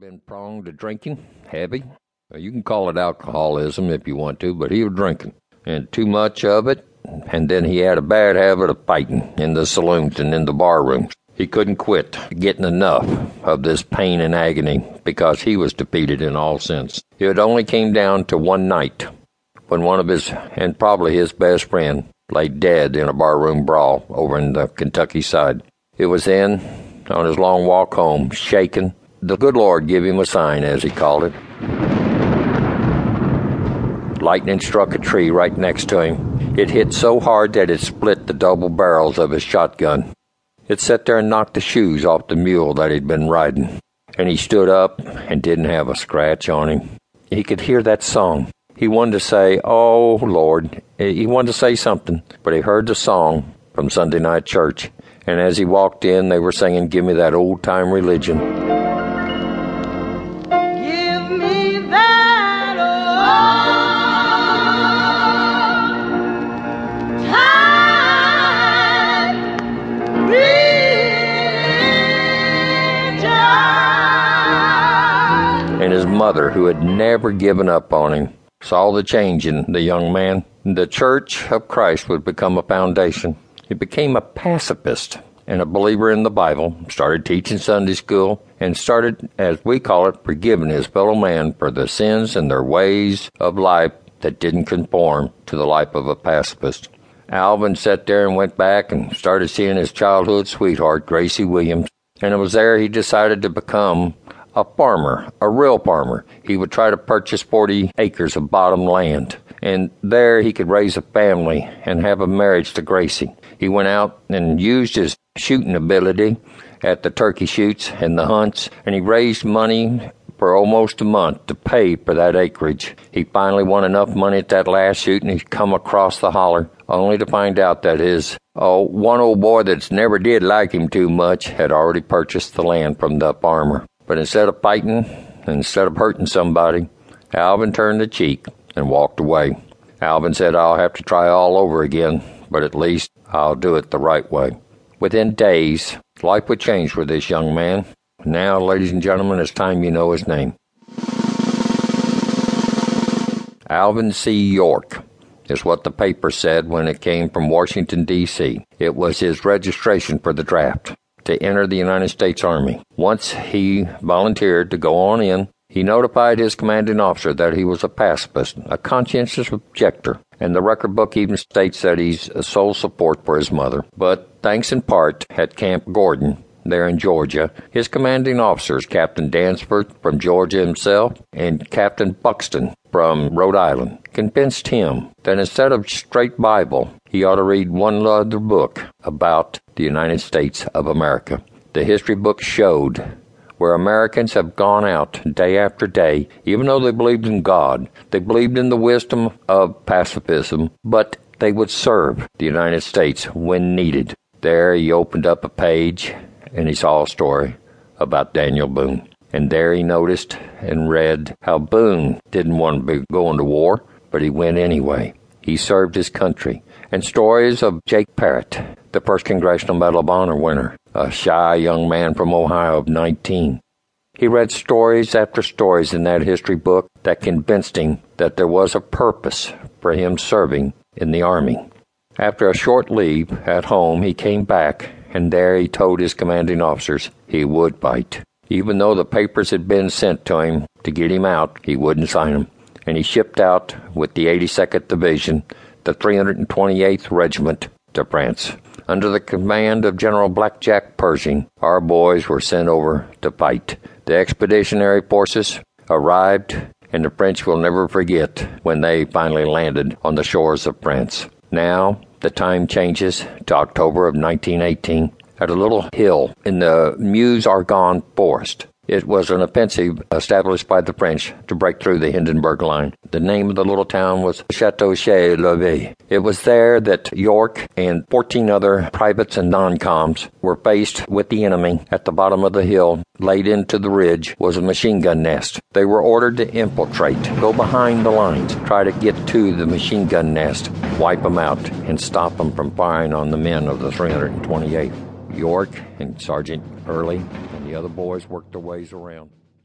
been prone to drinking, heavy. You can call it alcoholism if you want to, but he was drinking, and too much of it. And then he had a bad habit of fighting in the saloons and in the bar rooms. He couldn't quit getting enough of this pain and agony because he was defeated in all sense. It only came down to one night when one of his, and probably his best friend, lay dead in a barroom brawl over in the Kentucky side. It was then, on his long walk home, shaken, the good Lord give him a sign, as he called it. Lightning struck a tree right next to him. It hit so hard that it split the double barrels of his shotgun. It sat there and knocked the shoes off the mule that he'd been riding. And he stood up and didn't have a scratch on him. He could hear that song. He wanted to say, Oh Lord. He wanted to say something, but he heard the song from Sunday night church. And as he walked in, they were singing, Give me that old time religion. Mother, who had never given up on him, saw the change in the young man. The Church of Christ would become a foundation. He became a pacifist and a believer in the Bible, started teaching Sunday school, and started, as we call it, forgiving his fellow man for the sins and their ways of life that didn't conform to the life of a pacifist. Alvin sat there and went back and started seeing his childhood sweetheart, Gracie Williams, and it was there he decided to become a farmer, a real farmer. He would try to purchase 40 acres of bottom land, and there he could raise a family and have a marriage to Gracie. He went out and used his shooting ability at the turkey shoots and the hunts, and he raised money for almost a month to pay for that acreage. He finally won enough money at that last shoot and he'd come across the holler, only to find out that his oh, one old boy that's never did like him too much had already purchased the land from the farmer. But instead of fighting, instead of hurting somebody, Alvin turned the cheek and walked away. Alvin said, I'll have to try all over again, but at least I'll do it the right way. Within days, life would change for this young man. Now, ladies and gentlemen, it's time you know his name. Alvin C. York is what the paper said when it came from Washington, D.C. It was his registration for the draft to enter the United States Army. Once he volunteered to go on in, he notified his commanding officer that he was a pacifist, a conscientious objector, and the record book even states that he's a sole support for his mother. But thanks in part at Camp Gordon, there in Georgia, his commanding officers, Captain Danforth from Georgia himself and Captain Buxton from Rhode Island, convinced him that instead of straight Bible, he ought to read one other book about the United States of America. The history book showed where Americans have gone out day after day, even though they believed in God, they believed in the wisdom of pacifism, but they would serve the United States when needed. There he opened up a page and he saw a story about Daniel Boone. And there he noticed and read how Boone didn't want to be going to war, but he went anyway. He served his country. And stories of Jake Parrott, the first Congressional Medal of Honor winner, a shy young man from Ohio of 19. He read stories after stories in that history book that convinced him that there was a purpose for him serving in the Army. After a short leave at home, he came back, and there he told his commanding officers he would fight. Even though the papers had been sent to him to get him out, he wouldn't sign them. And he shipped out with the 82nd Division, the 328th Regiment, to France. Under the command of General Blackjack Pershing, our boys were sent over to fight. The expeditionary forces arrived, and the French will never forget when they finally landed on the shores of France. Now, the time changes to October of 1918 at a little hill in the Meuse Argonne forest. It was an offensive established by the French to break through the Hindenburg Line. The name of the little town was Chateau Chez Levé. It was there that York and 14 other privates and non-coms were faced with the enemy. At the bottom of the hill, laid into the ridge, was a machine gun nest. They were ordered to infiltrate, go behind the lines, try to get to the machine gun nest, wipe them out, and stop them from firing on the men of the 328th. York and Sergeant Early the other boys worked their ways around.